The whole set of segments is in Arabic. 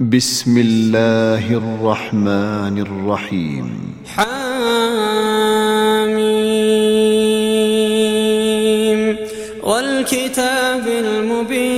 بسم الله الرحمن الرحيم حاميم والكتاب المبين.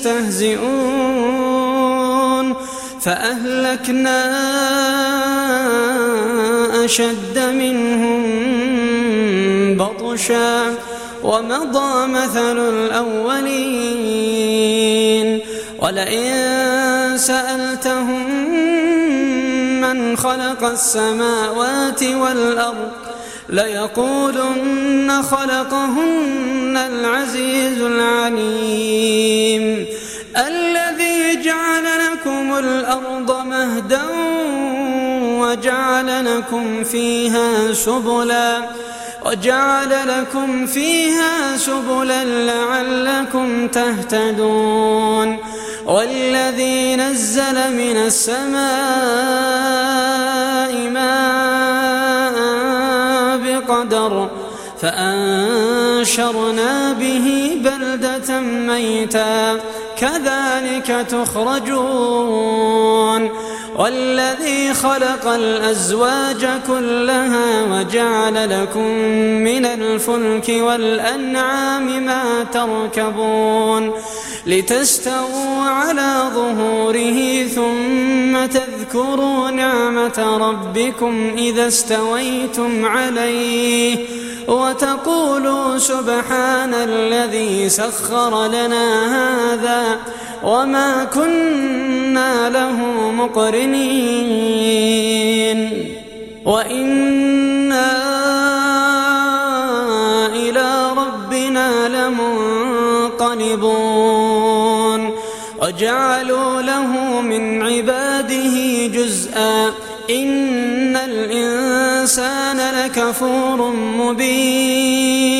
يستهزئون. فأهلكنا أشد منهم بطشا. ومضى مثل الأولين. ولئن سألتهم من خلق السماوات والأرض ليقولن خلقهن العزيز العليم. الذي جعل لكم الأرض مهدا وجعل لكم فيها سبلا وجعل لكم فيها سبلا لعلكم تهتدون. والذي نزل من السماء ماء قدر فأنشرنا به بلدة ميتا كذلك تخرجون والذي خلق الأزواج كلها وجعل لكم من الفلك والأنعام ما تركبون لتستووا على ظهوره ثم تذكروا نعمة ربكم إذا استويتم عليه وتقولوا سبحان الذي سخر لنا هذا وما كنا له مقرنين. وإنا إلى ربنا لمنقلبون. وجعلوا له من عباده جزءا. إن الإنسان لكفور مبين.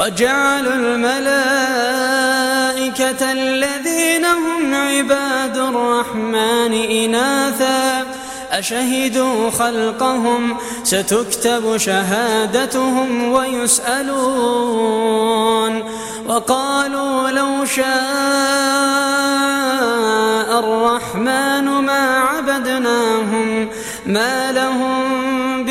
وجعلوا الملائكة الذين هم عباد الرحمن إناثا. أشهدوا خلقهم؟ ستكتب شهادتهم ويسألون. وقالوا لو شاء الرحمن ما عبدناهم ما لهم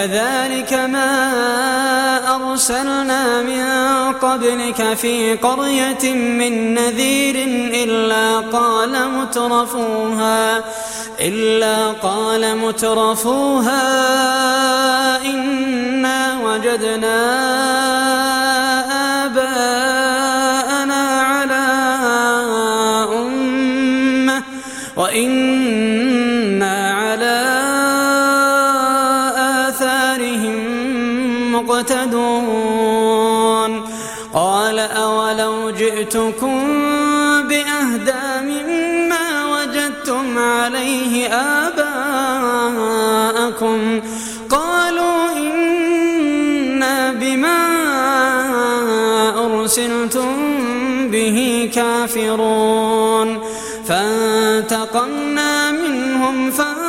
وكذلك ما أرسلنا من قبلك في قرية من نذير إلا قال مترفوها إلا قال مترفوها إنا وجدنا جئتكم بأهدى مما وجدتم عليه آباءكم قالوا إنا بما أرسلتم به كافرون فانتقمنا منهم فانظر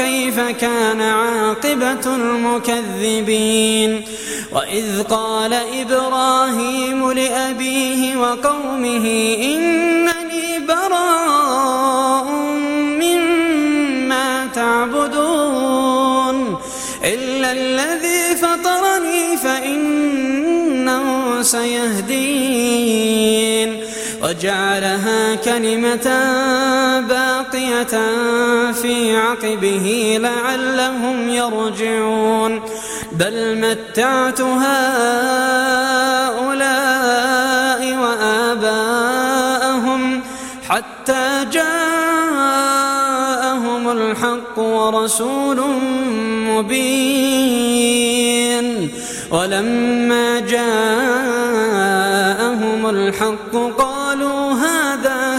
كيف كان عاقبة المكذبين؟ وإذ قال إبراهيم لأبيه وقومه إنني براء مما تعبدون إلا الذي فطرني فإنه سيهدين. وجعلها كلمة في عقبه لعلهم يرجعون. بل متعت هؤلاء وآباءهم حتى جاءهم الحق ورسول مبين. ولما جاءهم الحق هذا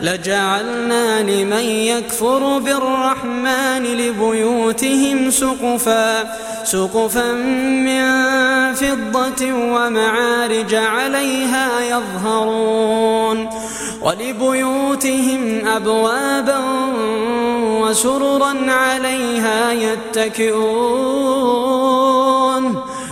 لجعلنا لمن يكفر بالرحمن لبيوتهم سقفا سقفا من فضة ومعارج عليها يظهرون ولبيوتهم أبوابا وسررا عليها يتكئون.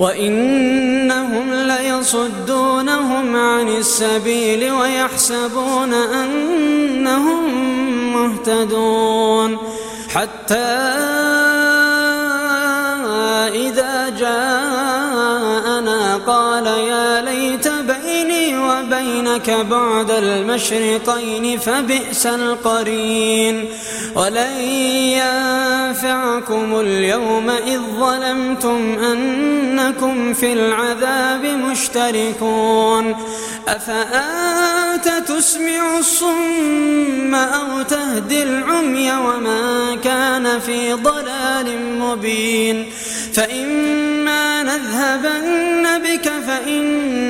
وإنهم ليصدونهم عن السبيل ويحسبون أنهم مهتدون. حتى إذا جاءنا قال يا ليت وبينك بعد المشرقين فبئس القرين ولن ينفعكم اليوم إذ ظلمتم أنكم في العذاب مشتركون أفأنت تسمع الصم أو تهدي العمي وما كان في ضلال مبين فإما نذهبن بك فإنا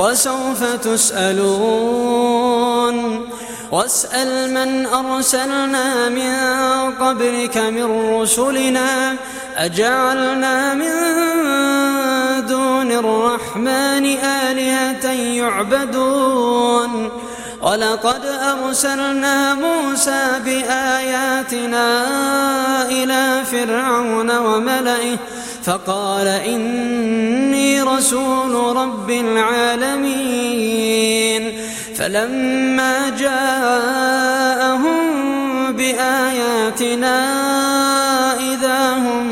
وسوف تسألون. واسأل من أرسلنا من قبلك من رسلنا. أجعلنا من دون الرحمن آلهة يعبدون. ولقد أرسلنا موسى بآياتنا إلى فرعون وملئه فقال إني رسول رب العالمين. فلما جاءهم بآياتنا إذا هم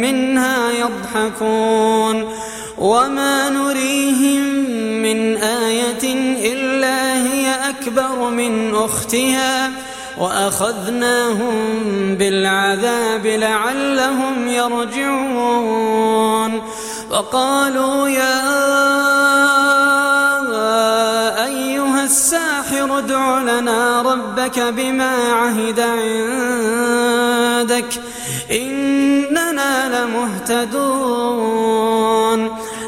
منها يضحكون. وما نريهم من آية إلا هي أكبر من أختها. وأخذناهم بالعذاب لعلهم يرجعون. وقالوا يا أيها الساحر ادع لنا ربك بما عهد عندك إننا لمهتدون.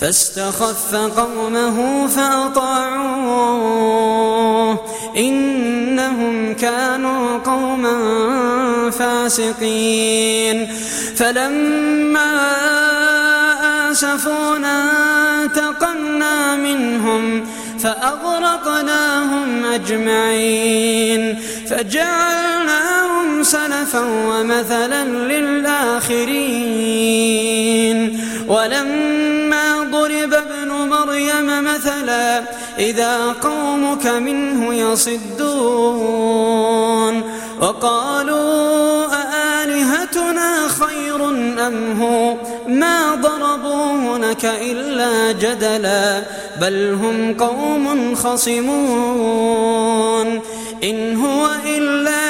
فاستخف قومه فأطاعوه. إنهم كانوا قوما فاسقين. فلما آسفونا انتقمنا منهم فأغرقناهم أجمعين. فجعلناهم سلفا ومثلا للآخرين. ولما ضرب ابن مريم مثلا إذا قومك منه يصدون وقالوا أآلهتنا خير أم هو؟ ما ضربوه لك إلا جدلا بل هم قوم خصمون. إن هو إلا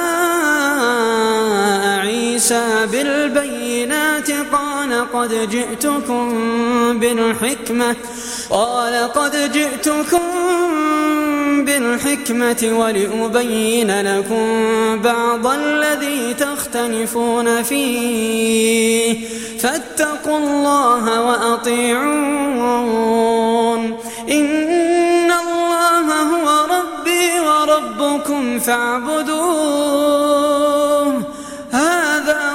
عيسى بالبينات قال قد جئتكم بالحكمة قال قد جئتكم بالحكمة ولأبين لكم بعض الذي تختلفون فيه. فاتقوا الله وأطيعون. إن الله هو ربي وربكم فاعبدوه.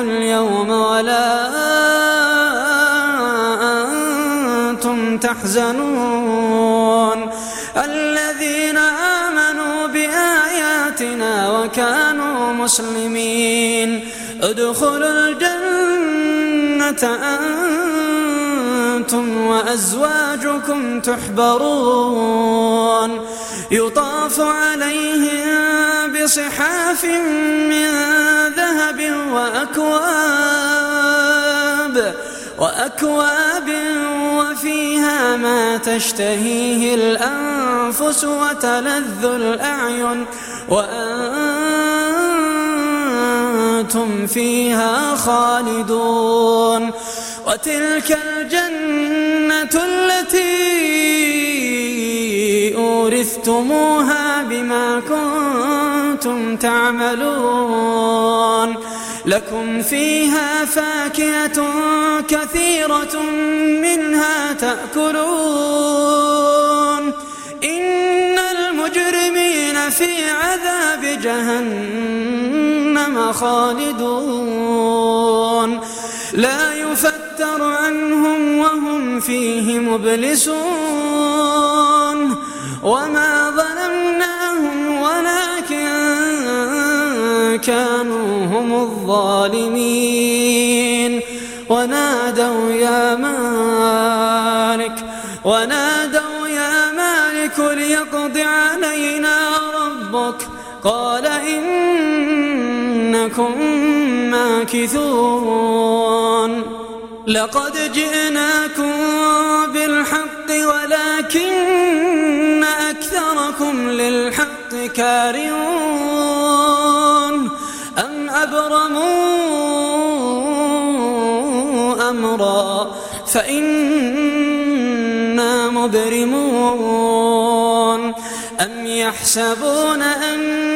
اليوم ولا أنتم تحزنون. الذين آمنوا بآياتنا وكانوا مسلمين. ادخلوا الجنة أنتم وأزواجكم تحبرون. يطاف عليهم بصحاف من ذهب وأكواب وأكواب وفيها ما تشتهيه الأنفس وتلذ الأعين وأنتم فيها خالدون. وتلك الجنة التي أورثتموها بما كنتم تعملون. لكم فيها فاكهة كثيرة منها تأكلون. إن المجرمين في عذاب جهنم خالدون. لا يفتر عنهم وهم فيه مبلسون. وما ظلمناهم ولكن كانوا هم الظالمين. ونادوا يا مالك ونادوا يا مالك ليقض علينا ربك. قال إنكم ماكثون. لقد جئناكم بالحق ولكن أكثركم للحق كارهون. أم أبرموا أمرا فإنا مبرمون. أم يحسبون لا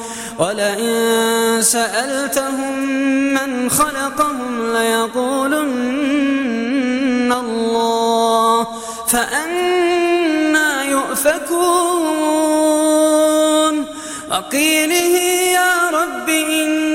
ولئن سألتهم من خلقهم ليقولن الله فأنا يؤفكون. وقيله يا رب إن